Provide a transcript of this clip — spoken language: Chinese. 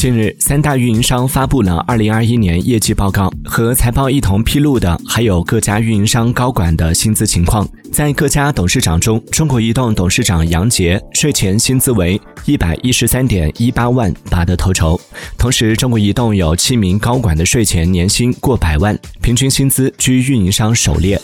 近日三大运营商发布了二零二一年业绩报告和财报一同披露的还有各家运营商高管的薪资情况。在各家董事长中中国移动董事长杨杰税前薪资为一百一十三点一八万拔得头筹。同时中国移动有七名高管的税前年薪过百万平均薪资居运营商首列。